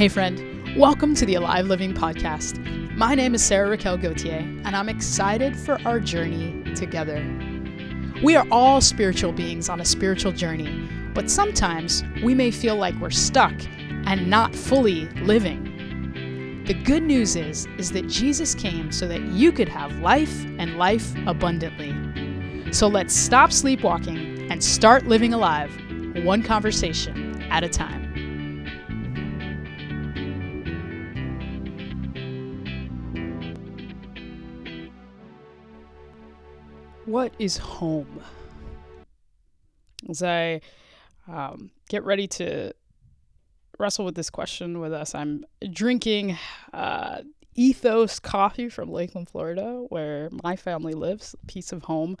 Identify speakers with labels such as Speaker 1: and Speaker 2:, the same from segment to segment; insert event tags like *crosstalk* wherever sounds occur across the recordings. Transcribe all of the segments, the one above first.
Speaker 1: Hey, friend, welcome to the Alive Living Podcast. My name is Sarah Raquel Gauthier, and I'm excited for our journey together. We are all spiritual beings on a spiritual journey, but sometimes we may feel like we're stuck and not fully living. The good news is is that Jesus came so that you could have life and life abundantly. So let's stop sleepwalking and start living alive, one conversation at a time. What is home? As I um, get ready to wrestle with this question with us, I'm drinking uh, Ethos coffee from Lakeland, Florida, where my family lives, piece of home,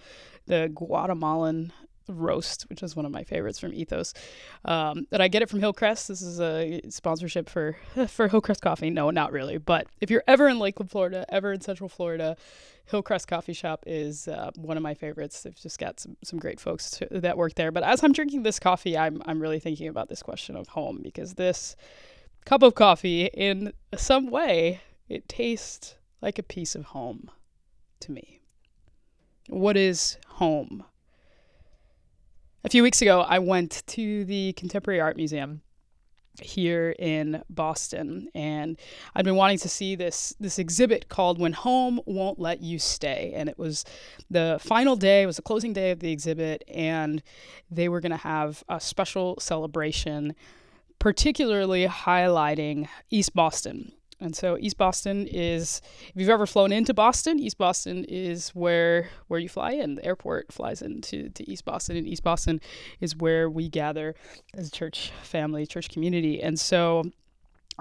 Speaker 1: the Guatemalan roast, which is one of my favorites from Ethos. Um, and I get it from Hillcrest. This is a sponsorship for *laughs* for Hillcrest Coffee. No, not really. But if you're ever in Lakeland, Florida, ever in Central Florida, Hillcrest Coffee Shop is uh, one of my favorites. They've just got some, some great folks to, that work there. But as I'm drinking this coffee, I'm I'm really thinking about this question of home because this cup of coffee, in some way, it tastes like a piece of home to me. What is home? A few weeks ago, I went to the Contemporary Art Museum here in Boston and I'd been wanting to see this this exhibit called When Home Won't Let You Stay and it was the final day it was the closing day of the exhibit and they were going to have a special celebration particularly highlighting East Boston and so East Boston is, if you've ever flown into Boston, East Boston is where where you fly in. The airport flies into to East Boston, and East Boston is where we gather as a church family, church community. And so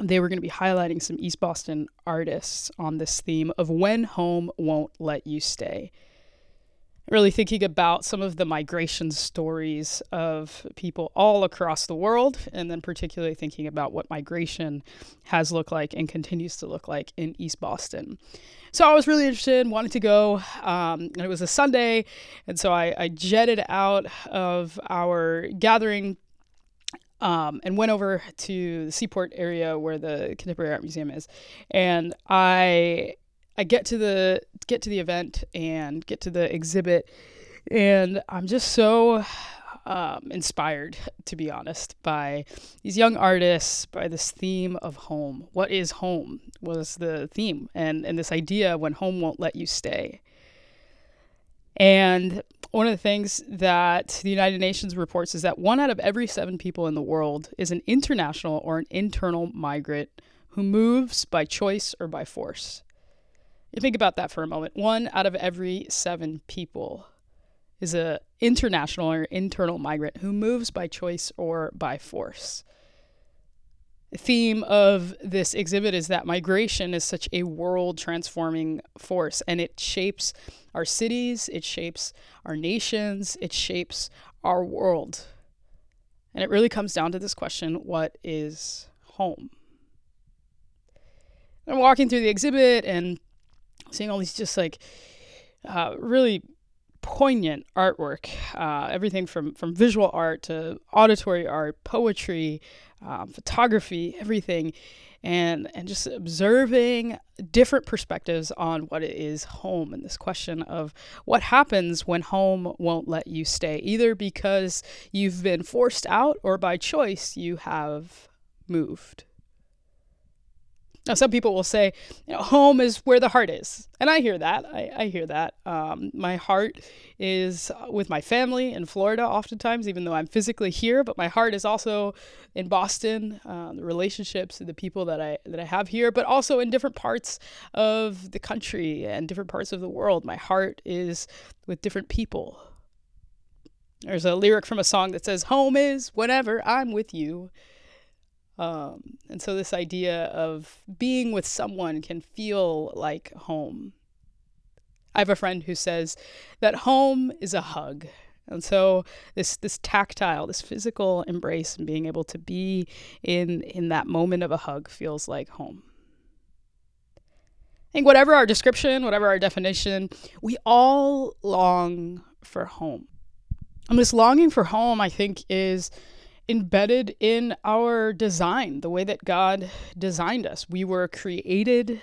Speaker 1: they were going to be highlighting some East Boston artists on this theme of when home won't let you stay really thinking about some of the migration stories of people all across the world, and then particularly thinking about what migration has looked like and continues to look like in East Boston. So I was really interested, wanted to go, um, and it was a Sunday, and so I, I jetted out of our gathering um, and went over to the Seaport area where the Contemporary Art Museum is, and I I get to the get to the event and get to the exhibit, and I'm just so um, inspired, to be honest, by these young artists, by this theme of home. What is home was the theme, and and this idea when home won't let you stay. And one of the things that the United Nations reports is that one out of every seven people in the world is an international or an internal migrant who moves by choice or by force. Think about that for a moment. One out of every seven people is an international or internal migrant who moves by choice or by force. The theme of this exhibit is that migration is such a world transforming force and it shapes our cities, it shapes our nations, it shapes our world. And it really comes down to this question what is home? I'm walking through the exhibit and seeing all these just like uh, really poignant artwork, uh, everything from from visual art to auditory art, poetry, um, photography, everything, and and just observing different perspectives on what it is home and this question of what happens when home won't let you stay, either because you've been forced out or by choice you have moved. Now, some people will say, you know, home is where the heart is. And I hear that. I, I hear that. Um, my heart is with my family in Florida, oftentimes, even though I'm physically here, but my heart is also in Boston, uh, the relationships, and the people that I, that I have here, but also in different parts of the country and different parts of the world. My heart is with different people. There's a lyric from a song that says, Home is whenever I'm with you. Um, and so, this idea of being with someone can feel like home. I have a friend who says that home is a hug. And so this this tactile, this physical embrace and being able to be in in that moment of a hug feels like home. I think whatever our description, whatever our definition, we all long for home. And this longing for home, I think, is embedded in our design, the way that God designed us. We were created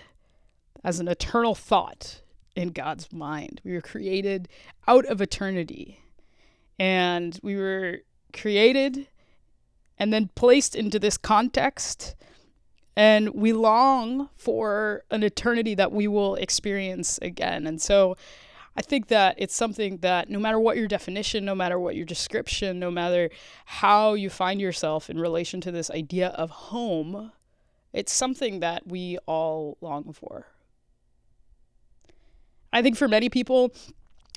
Speaker 1: as an eternal thought in God's mind. We were created out of eternity. And we were created and then placed into this context. And we long for an eternity that we will experience again. And so I think that it's something that no matter what your definition, no matter what your description, no matter how you find yourself in relation to this idea of home, it's something that we all long for. I think for many people,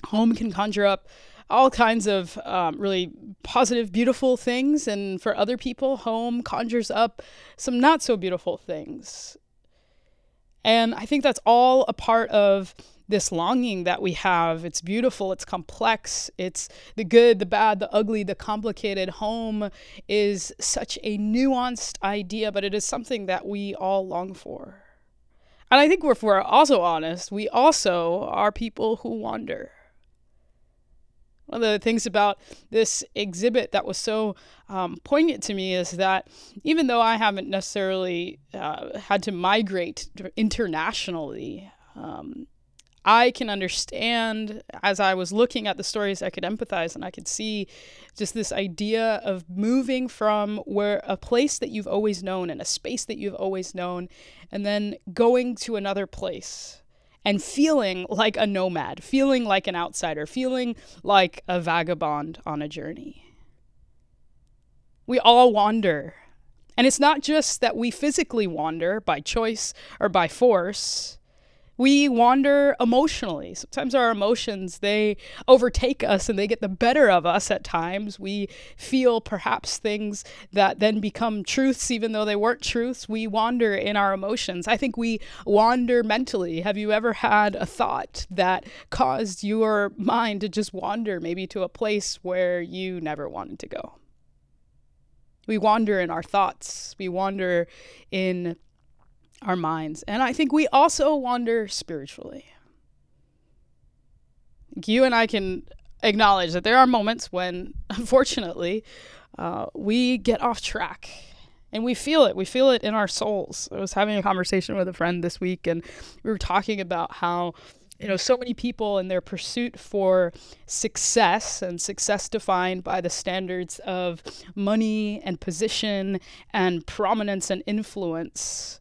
Speaker 1: home can conjure up all kinds of um, really positive, beautiful things. And for other people, home conjures up some not so beautiful things. And I think that's all a part of this longing that we have. It's beautiful, it's complex, it's the good, the bad, the ugly, the complicated. Home is such a nuanced idea, but it is something that we all long for. And I think if we're also honest, we also are people who wander. One of the things about this exhibit that was so um, poignant to me is that even though I haven't necessarily uh, had to migrate internationally, um, I can understand as I was looking at the stories, I could empathize and I could see just this idea of moving from where a place that you've always known and a space that you've always known, and then going to another place and feeling like a nomad, feeling like an outsider, feeling like a vagabond on a journey. We all wander. And it's not just that we physically wander by choice or by force we wander emotionally. Sometimes our emotions, they overtake us and they get the better of us at times. We feel perhaps things that then become truths, even though they weren't truths. We wander in our emotions. I think we wander mentally. Have you ever had a thought that caused your mind to just wander, maybe to a place where you never wanted to go? We wander in our thoughts, we wander in our minds. And I think we also wander spiritually. You and I can acknowledge that there are moments when, *laughs* unfortunately, uh, we get off track and we feel it. We feel it in our souls. I was having a conversation with a friend this week, and we were talking about how, you know, so many people in their pursuit for success and success defined by the standards of money and position and prominence and influence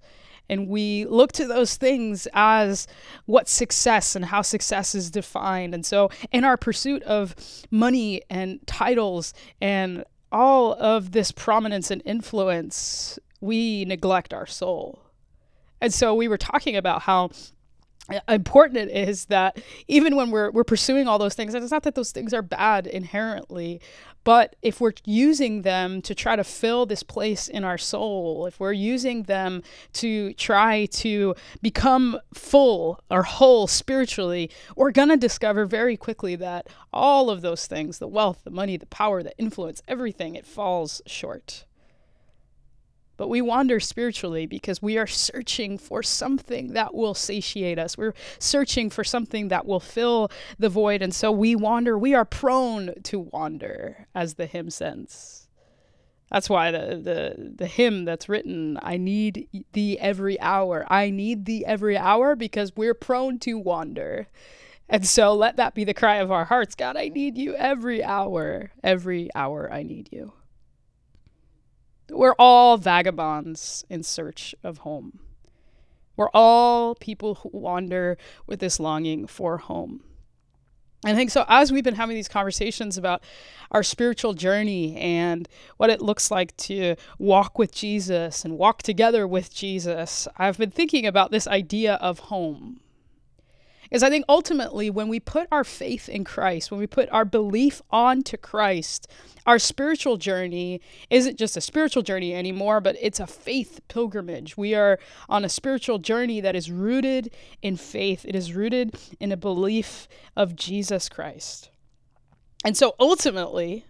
Speaker 1: and we look to those things as what success and how success is defined. And so, in our pursuit of money and titles and all of this prominence and influence, we neglect our soul. And so, we were talking about how important it is that even when we're we're pursuing all those things, and it's not that those things are bad inherently, but if we're using them to try to fill this place in our soul, if we're using them to try to become full or whole spiritually, we're gonna discover very quickly that all of those things, the wealth, the money, the power, the influence, everything, it falls short. But we wander spiritually because we are searching for something that will satiate us. We're searching for something that will fill the void. And so we wander. We are prone to wander, as the hymn says. That's why the, the, the hymn that's written, I need thee every hour. I need thee every hour because we're prone to wander. And so let that be the cry of our hearts God, I need you every hour. Every hour I need you. We're all vagabonds in search of home. We're all people who wander with this longing for home. And I think so, as we've been having these conversations about our spiritual journey and what it looks like to walk with Jesus and walk together with Jesus, I've been thinking about this idea of home is I think ultimately when we put our faith in Christ, when we put our belief onto Christ, our spiritual journey isn't just a spiritual journey anymore, but it's a faith pilgrimage. We are on a spiritual journey that is rooted in faith, it is rooted in a belief of Jesus Christ. And so ultimately,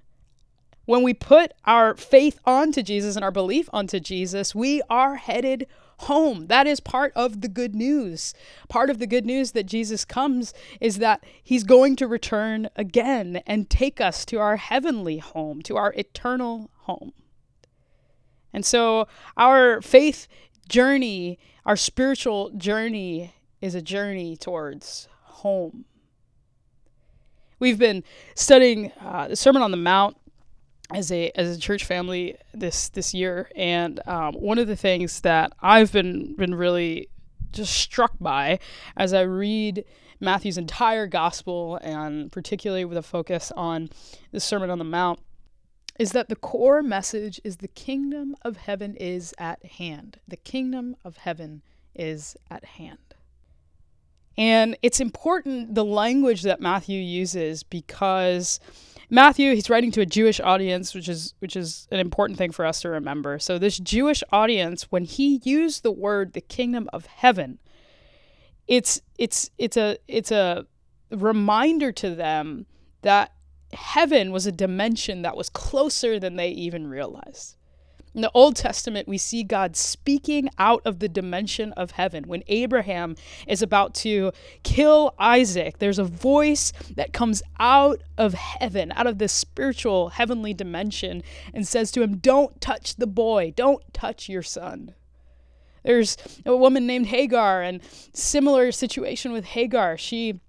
Speaker 1: when we put our faith onto Jesus and our belief onto Jesus, we are headed home. That is part of the good news. Part of the good news that Jesus comes is that he's going to return again and take us to our heavenly home, to our eternal home. And so our faith journey, our spiritual journey, is a journey towards home. We've been studying uh, the Sermon on the Mount as a as a church family this this year, and um, one of the things that I've been been really just struck by as I read Matthew's entire gospel, and particularly with a focus on the Sermon on the Mount, is that the core message is the kingdom of heaven is at hand. The kingdom of heaven is at hand. And it's important the language that Matthew uses because Matthew he's writing to a Jewish audience, which is which is an important thing for us to remember. So this Jewish audience when he used the word the kingdom of heaven, it's it's it's a it's a reminder to them that heaven was a dimension that was closer than they even realized. In the Old Testament, we see God speaking out of the dimension of heaven. When Abraham is about to kill Isaac, there's a voice that comes out of heaven, out of this spiritual heavenly dimension, and says to him, Don't touch the boy, don't touch your son. There's a woman named Hagar, and similar situation with Hagar. She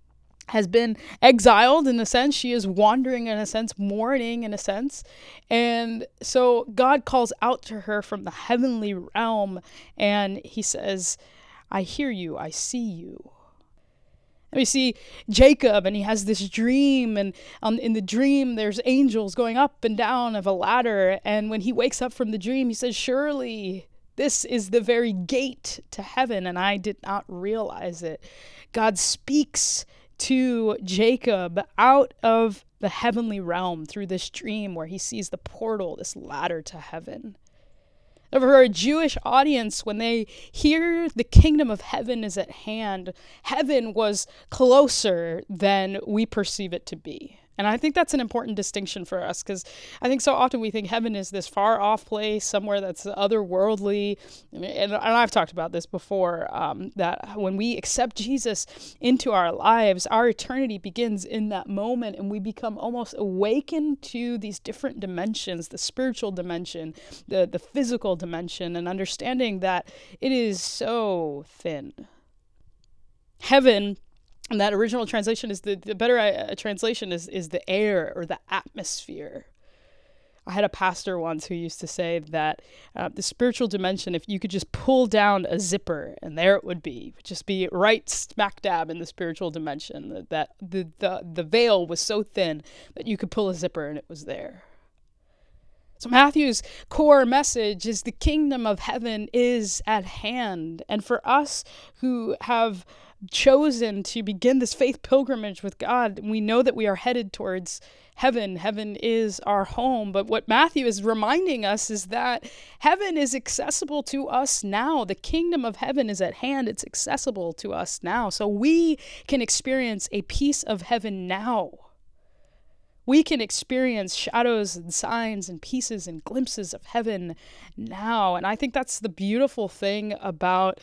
Speaker 1: has been exiled in a sense. She is wandering in a sense, mourning in a sense. And so God calls out to her from the heavenly realm and he says, I hear you, I see you. And we see Jacob, and he has this dream, and um, in the dream, there's angels going up and down of a ladder. And when he wakes up from the dream, he says, Surely this is the very gate to heaven, and I did not realize it. God speaks to Jacob out of the heavenly realm through this dream where he sees the portal, this ladder to heaven. For a Jewish audience, when they hear the kingdom of heaven is at hand, heaven was closer than we perceive it to be. And I think that's an important distinction for us because I think so often we think heaven is this far off place, somewhere that's otherworldly. And, and I've talked about this before um, that when we accept Jesus into our lives, our eternity begins in that moment and we become almost awakened to these different dimensions the spiritual dimension, the, the physical dimension, and understanding that it is so thin. Heaven and that original translation is the, the better uh, translation is is the air or the atmosphere i had a pastor once who used to say that uh, the spiritual dimension if you could just pull down a zipper and there it would be just be right smack dab in the spiritual dimension that, that the, the the veil was so thin that you could pull a zipper and it was there so, Matthew's core message is the kingdom of heaven is at hand. And for us who have chosen to begin this faith pilgrimage with God, we know that we are headed towards heaven. Heaven is our home. But what Matthew is reminding us is that heaven is accessible to us now. The kingdom of heaven is at hand, it's accessible to us now. So we can experience a piece of heaven now. We can experience shadows and signs and pieces and glimpses of heaven now. And I think that's the beautiful thing about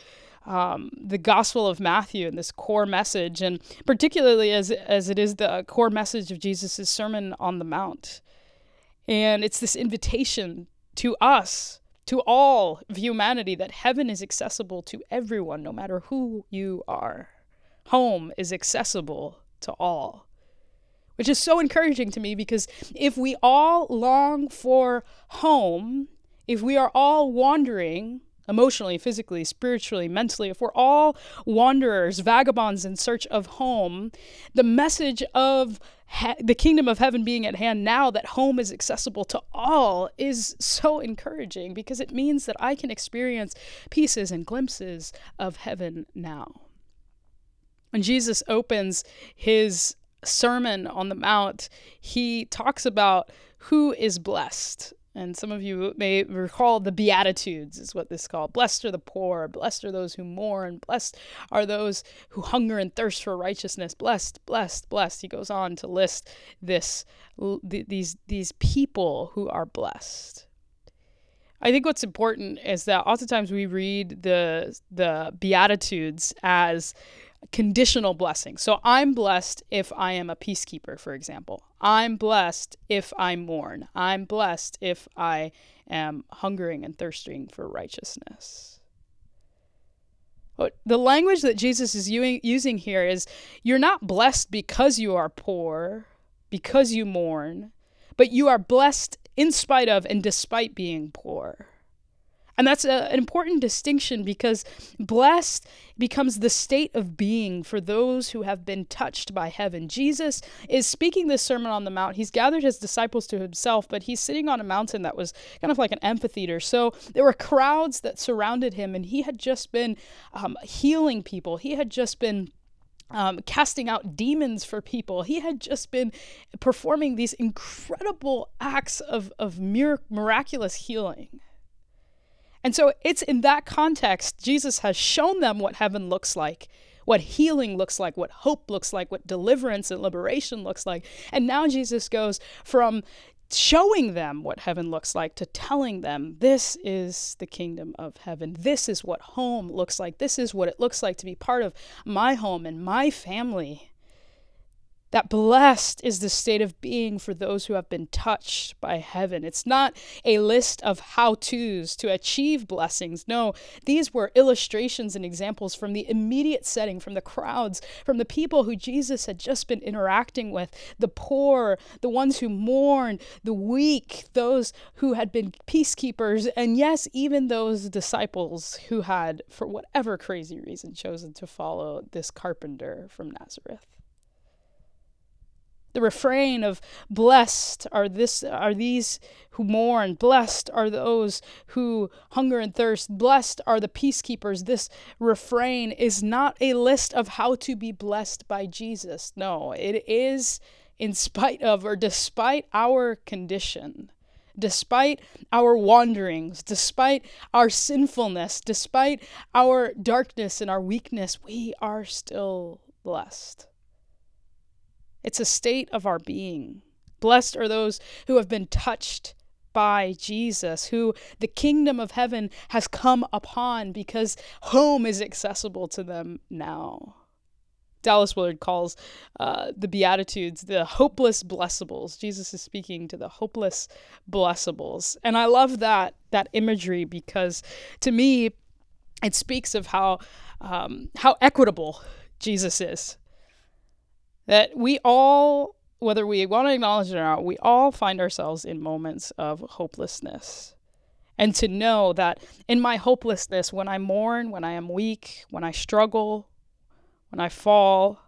Speaker 1: um, the Gospel of Matthew and this core message, and particularly as, as it is the core message of Jesus' Sermon on the Mount. And it's this invitation to us, to all of humanity, that heaven is accessible to everyone, no matter who you are. Home is accessible to all which is so encouraging to me because if we all long for home, if we are all wandering emotionally, physically, spiritually, mentally, if we're all wanderers, vagabonds in search of home, the message of he- the kingdom of heaven being at hand now that home is accessible to all is so encouraging because it means that I can experience pieces and glimpses of heaven now. When Jesus opens his Sermon on the Mount, he talks about who is blessed. And some of you may recall the Beatitudes, is what this is called. Blessed are the poor, blessed are those who mourn, blessed are those who hunger and thirst for righteousness. Blessed, blessed, blessed. He goes on to list this, these, these people who are blessed. I think what's important is that oftentimes we read the the Beatitudes as conditional blessing. So I'm blessed if I am a peacekeeper, for example. I'm blessed if I mourn. I'm blessed if I am hungering and thirsting for righteousness. The language that Jesus is using here is you're not blessed because you are poor, because you mourn, but you are blessed in spite of and despite being poor. And that's a, an important distinction because blessed becomes the state of being for those who have been touched by heaven. Jesus is speaking this Sermon on the Mount. He's gathered his disciples to himself, but he's sitting on a mountain that was kind of like an amphitheater. So there were crowds that surrounded him, and he had just been um, healing people. He had just been um, casting out demons for people. He had just been performing these incredible acts of, of mir- miraculous healing. And so it's in that context, Jesus has shown them what heaven looks like, what healing looks like, what hope looks like, what deliverance and liberation looks like. And now Jesus goes from showing them what heaven looks like to telling them this is the kingdom of heaven. This is what home looks like. This is what it looks like to be part of my home and my family. That blessed is the state of being for those who have been touched by heaven. It's not a list of how to's to achieve blessings. No, these were illustrations and examples from the immediate setting, from the crowds, from the people who Jesus had just been interacting with the poor, the ones who mourned, the weak, those who had been peacekeepers, and yes, even those disciples who had, for whatever crazy reason, chosen to follow this carpenter from Nazareth the refrain of blessed are this are these who mourn. Blessed are those who hunger and thirst. Blessed are the peacekeepers. This refrain is not a list of how to be blessed by Jesus. No it is in spite of or despite our condition despite our wanderings, despite our sinfulness, despite our darkness and our weakness, we are still blessed. It's a state of our being. Blessed are those who have been touched by Jesus, who the kingdom of heaven has come upon because home is accessible to them now. Dallas Willard calls uh, the Beatitudes the hopeless blessables. Jesus is speaking to the hopeless blessables. And I love that, that imagery because to me, it speaks of how, um, how equitable Jesus is that we all, whether we want to acknowledge it or not, we all find ourselves in moments of hopelessness. And to know that in my hopelessness, when I mourn, when I am weak, when I struggle, when I fall,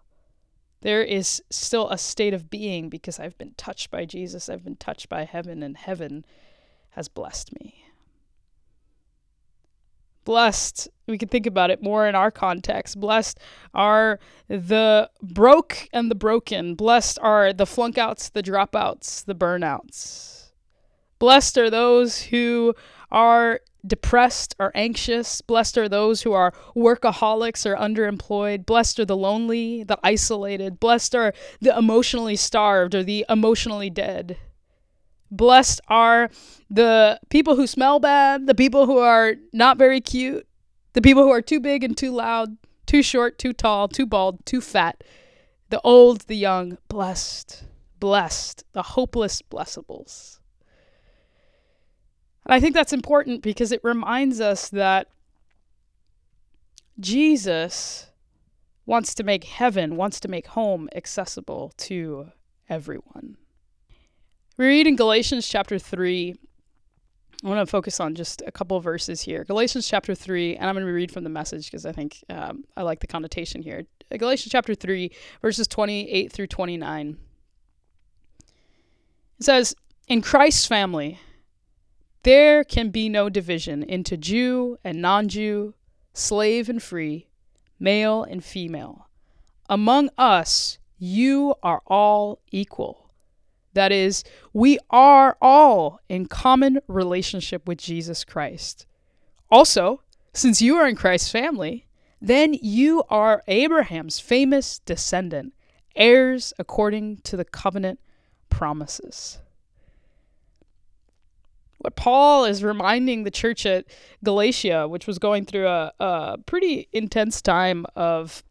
Speaker 1: there is still a state of being because I've been touched by Jesus, I've been touched by heaven, and heaven has blessed me. Blessed, we can think about it more in our context. Blessed are the broke and the broken. Blessed are the flunkouts, the dropouts, the burnouts. Blessed are those who are depressed or anxious. Blessed are those who are workaholics or underemployed. Blessed are the lonely, the isolated. Blessed are the emotionally starved or the emotionally dead. Blessed are the people who smell bad, the people who are not very cute, the people who are too big and too loud, too short, too tall, too bald, too fat, the old, the young. Blessed, blessed, the hopeless blessables. And I think that's important because it reminds us that Jesus wants to make heaven, wants to make home accessible to everyone. We read in Galatians chapter 3. I want to focus on just a couple verses here. Galatians chapter 3, and I'm going to read from the message because I think um, I like the connotation here. Galatians chapter 3, verses 28 through 29. It says, In Christ's family, there can be no division into Jew and non Jew, slave and free, male and female. Among us, you are all equal that is, we are all in common relationship with Jesus Christ. Also, since you are in Christ's family, then you are Abraham's famous descendant, heirs according to the covenant promises. What Paul is reminding the church at Galatia, which was going through a, a pretty intense time of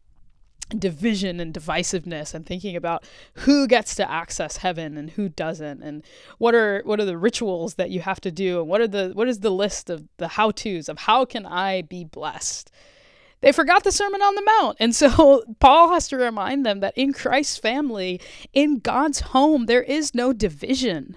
Speaker 1: division and divisiveness and thinking about who gets to access heaven and who doesn't and what are what are the rituals that you have to do and what are the what is the list of the how-tos of how can I be blessed they forgot the Sermon on the Mount. And so *laughs* Paul has to remind them that in Christ's family, in God's home, there is no division.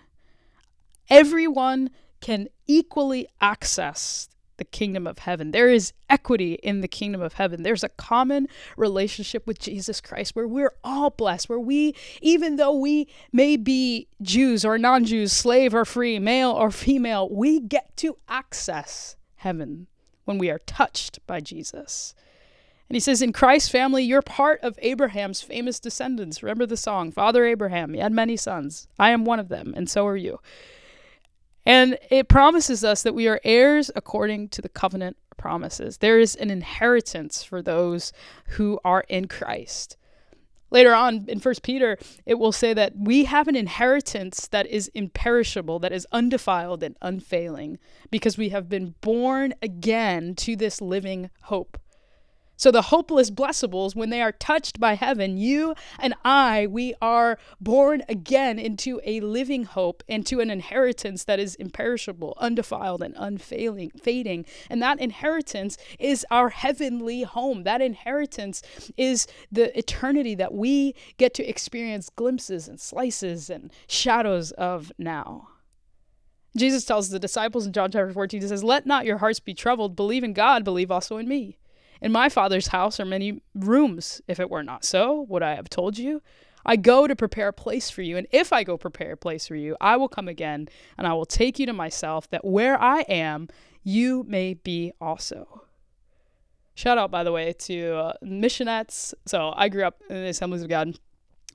Speaker 1: Everyone can equally access the kingdom of heaven. There is equity in the kingdom of heaven. There's a common relationship with Jesus Christ where we're all blessed, where we, even though we may be Jews or non Jews, slave or free, male or female, we get to access heaven when we are touched by Jesus. And he says, In Christ's family, you're part of Abraham's famous descendants. Remember the song, Father Abraham, he had many sons. I am one of them, and so are you. And it promises us that we are heirs according to the covenant promises. There is an inheritance for those who are in Christ. Later on in 1 Peter, it will say that we have an inheritance that is imperishable, that is undefiled and unfailing, because we have been born again to this living hope. So the hopeless blessables, when they are touched by heaven, you and I, we are born again into a living hope, into an inheritance that is imperishable, undefiled, and unfailing, fading. And that inheritance is our heavenly home. That inheritance is the eternity that we get to experience glimpses and slices and shadows of now. Jesus tells the disciples in John chapter 14, he says, Let not your hearts be troubled. Believe in God, believe also in me. In my Father's house are many rooms. If it were not so, would I have told you? I go to prepare a place for you. And if I go prepare a place for you, I will come again and I will take you to myself, that where I am, you may be also. Shout out, by the way, to uh, missionettes. So I grew up in the Assemblies of God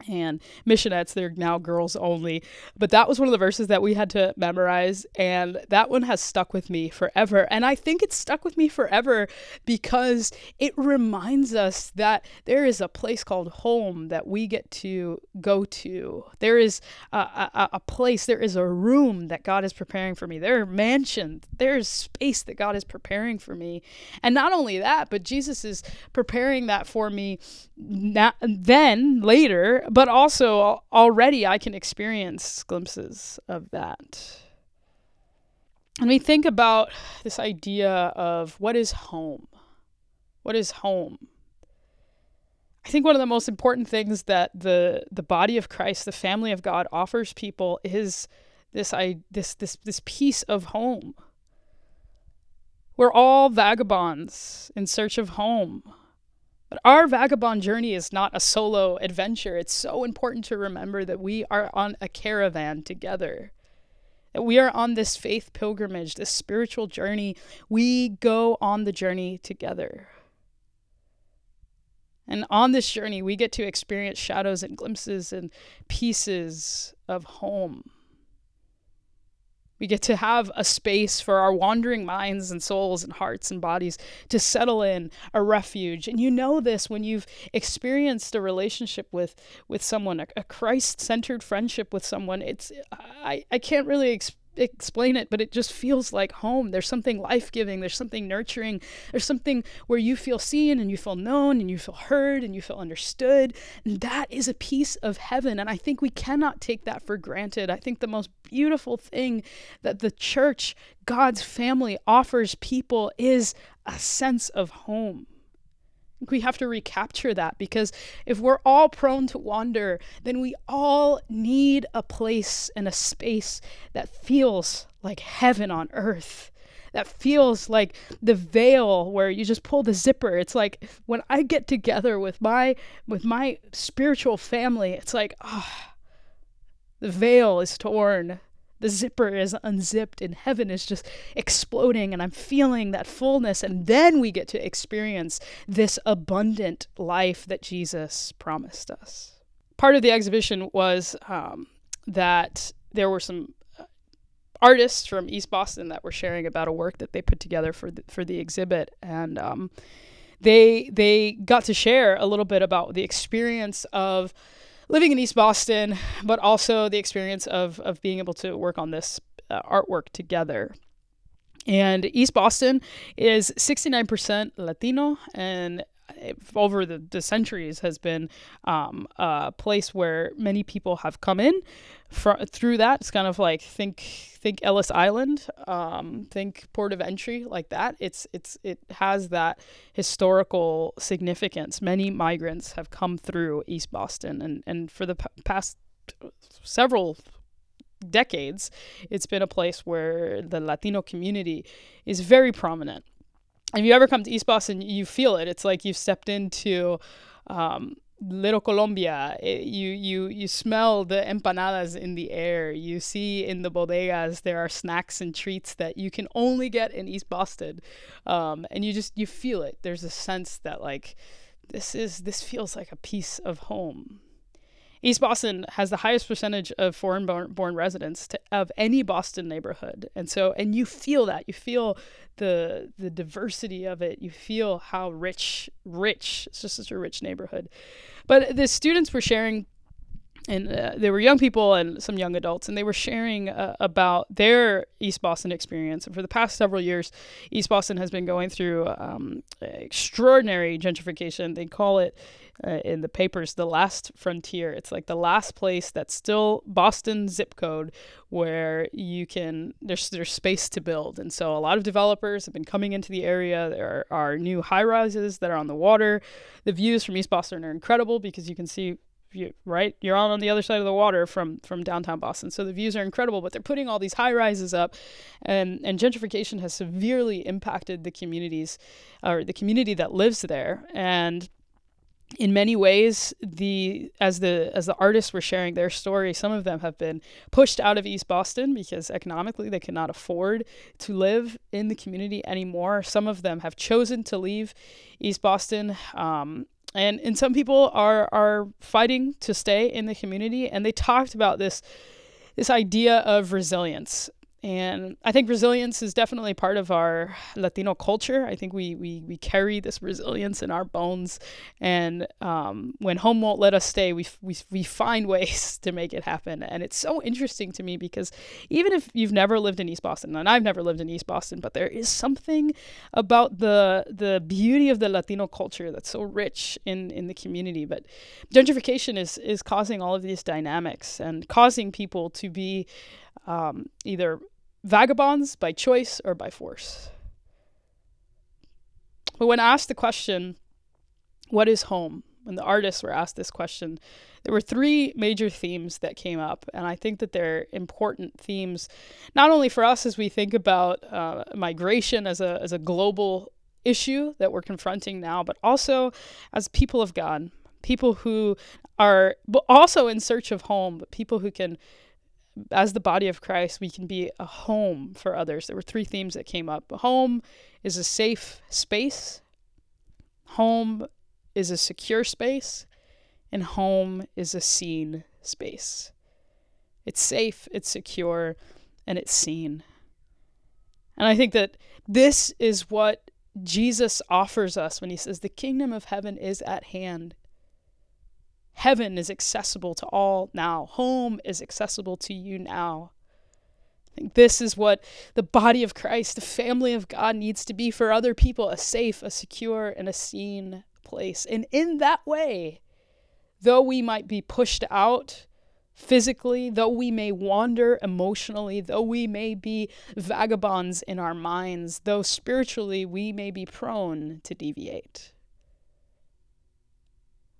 Speaker 1: and missionettes they're now girls only. But that was one of the verses that we had to memorize and that one has stuck with me forever. And i think it's stuck with me forever because it reminds us that there is a place called home that we get to go to. There is a, a, a place there is a room that god is preparing for me. There are mansions there is space that god is preparing for me. And not only that but jesus is preparing that for me now, then later but also already I can experience glimpses of that. And we think about this idea of what is home? What is home? I think one of the most important things that the the body of Christ, the family of God offers people is this I this this this piece of home. We're all vagabonds in search of home. But our vagabond journey is not a solo adventure. It's so important to remember that we are on a caravan together. That we are on this faith pilgrimage, this spiritual journey. We go on the journey together. And on this journey, we get to experience shadows and glimpses and pieces of home. We get to have a space for our wandering minds and souls and hearts and bodies to settle in, a refuge. And you know this when you've experienced a relationship with with someone, a, a Christ-centered friendship with someone. It's I I can't really explain explain it, but it just feels like home. There's something life giving, there's something nurturing, there's something where you feel seen and you feel known and you feel heard and you feel understood. And that is a piece of heaven. And I think we cannot take that for granted. I think the most beautiful thing that the church, God's family, offers people is a sense of home we have to recapture that because if we're all prone to wander, then we all need a place and a space that feels like heaven on earth. That feels like the veil where you just pull the zipper. It's like when I get together with my with my spiritual family, it's like, ah, oh, the veil is torn the zipper is unzipped and heaven is just exploding and I'm feeling that fullness. And then we get to experience this abundant life that Jesus promised us. Part of the exhibition was um, that there were some uh, artists from East Boston that were sharing about a work that they put together for the, for the exhibit. And um, they, they got to share a little bit about the experience of living in East Boston, but also the experience of of being able to work on this uh, artwork together. And East Boston is 69% Latino and over the, the centuries has been um, a place where many people have come in fr- through that. It's kind of like think think Ellis Island, um, think port of entry like that. It's it's it has that historical significance. Many migrants have come through East Boston, and and for the p- past several decades, it's been a place where the Latino community is very prominent. If you ever come to East Boston, you feel it. It's like you've stepped into um, Little Colombia. It, you you you smell the empanadas in the air. You see in the bodegas there are snacks and treats that you can only get in East Boston, um, and you just you feel it. There's a sense that like this is this feels like a piece of home. East Boston has the highest percentage of foreign born residents to, of any Boston neighborhood. And so and you feel that. You feel the the diversity of it. You feel how rich rich it's just such a rich neighborhood. But the students were sharing and uh, there were young people and some young adults, and they were sharing uh, about their East Boston experience. And for the past several years, East Boston has been going through um, extraordinary gentrification. They call it uh, in the papers the last frontier. It's like the last place that's still Boston zip code where you can there's there's space to build. And so a lot of developers have been coming into the area. There are, are new high rises that are on the water. The views from East Boston are incredible because you can see you, right? You're on on the other side of the water from from downtown Boston, so the views are incredible. But they're putting all these high rises up, and and gentrification has severely impacted the communities, or the community that lives there. And in many ways the as the as the artists were sharing their story some of them have been pushed out of east boston because economically they cannot afford to live in the community anymore. Some of them have chosen to leave east boston um, and and some people are are fighting to stay in the community and they talked about this this idea of resilience and I think resilience is definitely part of our Latino culture. I think we we, we carry this resilience in our bones. And um, when home won't let us stay, we, we, we find *laughs* ways to make it happen. And it's so interesting to me because even if you've never lived in East Boston, and I've never lived in East Boston, but there is something about the the beauty of the Latino culture that's so rich in, in the community. But gentrification is, is causing all of these dynamics and causing people to be um, either vagabonds by choice or by force. But when asked the question, what is home? When the artists were asked this question, there were three major themes that came up. And I think that they're important themes, not only for us as we think about uh, migration as a, as a global issue that we're confronting now, but also as people of God, people who are also in search of home, but people who can as the body of Christ, we can be a home for others. There were three themes that came up. Home is a safe space, home is a secure space, and home is a seen space. It's safe, it's secure, and it's seen. And I think that this is what Jesus offers us when he says, The kingdom of heaven is at hand. Heaven is accessible to all now. Home is accessible to you now. I think this is what the body of Christ, the family of God, needs to be for other people a safe, a secure, and a seen place. And in that way, though we might be pushed out physically, though we may wander emotionally, though we may be vagabonds in our minds, though spiritually we may be prone to deviate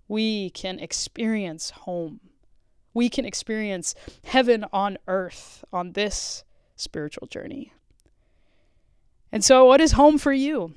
Speaker 1: we can experience home. We can experience heaven on earth on this spiritual journey. And so, what is home for you?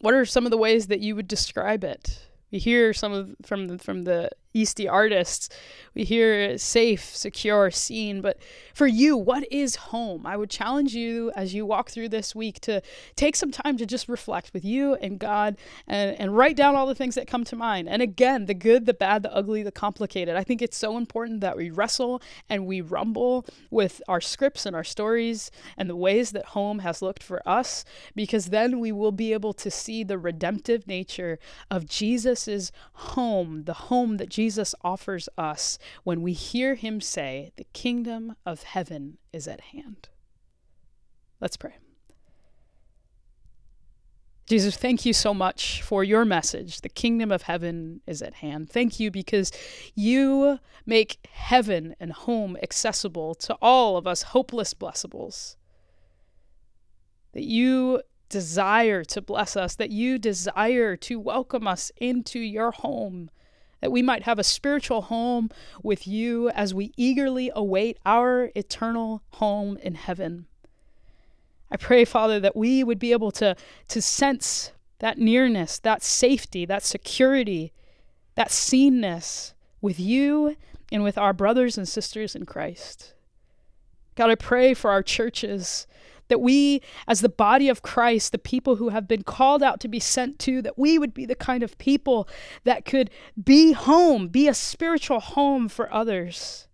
Speaker 1: What are some of the ways that you would describe it? We hear some of from the, from the Eastie artists. We hear safe, secure, seen. But for you, what is home? I would challenge you as you walk through this week to take some time to just reflect with you and God and, and write down all the things that come to mind. And again, the good, the bad, the ugly, the complicated. I think it's so important that we wrestle and we rumble with our scripts and our stories and the ways that home has looked for us, because then we will be able to see the redemptive nature of Jesus's home, the home that Jesus Jesus offers us when we hear him say, The kingdom of heaven is at hand. Let's pray. Jesus, thank you so much for your message. The kingdom of heaven is at hand. Thank you because you make heaven and home accessible to all of us hopeless blessables. That you desire to bless us, that you desire to welcome us into your home, that we might have a spiritual home with you as we eagerly await our eternal home in heaven. I pray, Father, that we would be able to, to sense that nearness, that safety, that security, that seenness with you and with our brothers and sisters in Christ. God, I pray for our churches that we, as the body of Christ, the people who have been called out to be sent to, that we would be the kind of people that could be home, be a spiritual home for others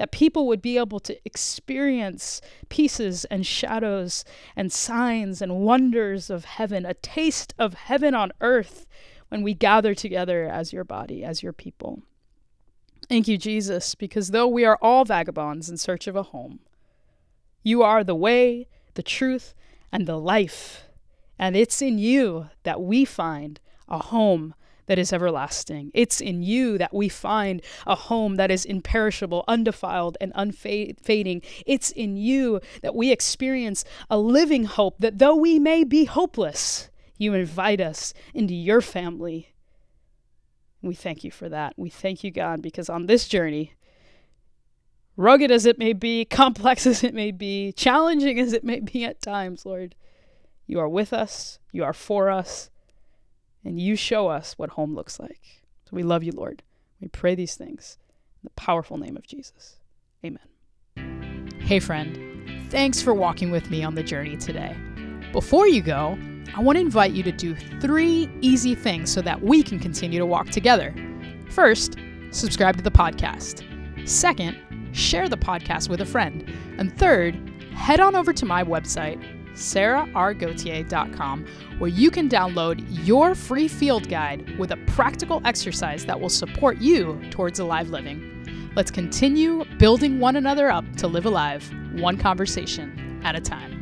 Speaker 1: that people would be able to experience pieces and shadows and signs and wonders of heaven, a taste of heaven on earth when we gather together as your body, as your people. Thank you, Jesus, because though we are all vagabonds in search of a home, you are the way, the truth, and the life. And it's in you that we find a home that is everlasting. It's in you that we find a home that is imperishable, undefiled, and unfading. It's in you that we experience a living hope that though we may be hopeless, you invite us into your family. We thank you for that. We thank you, God, because on this journey, rugged as it may be, complex *laughs* as it may be, challenging as it may be at times, Lord, you are with us, you are for us, and you show us what home looks like. So we love you, Lord. We pray these things in the powerful name of Jesus. Amen. Hey, friend. Thanks for walking with me on the journey today. Before you go, I want to invite you to do three easy things so that we can continue to walk together. First, subscribe to the podcast. Second, share the podcast with a friend. And third, head on over to my website, sarahrgautier.com, where you can download your free field guide with a practical exercise that will support you towards alive living. Let's continue building one another up to live alive, one conversation at a time.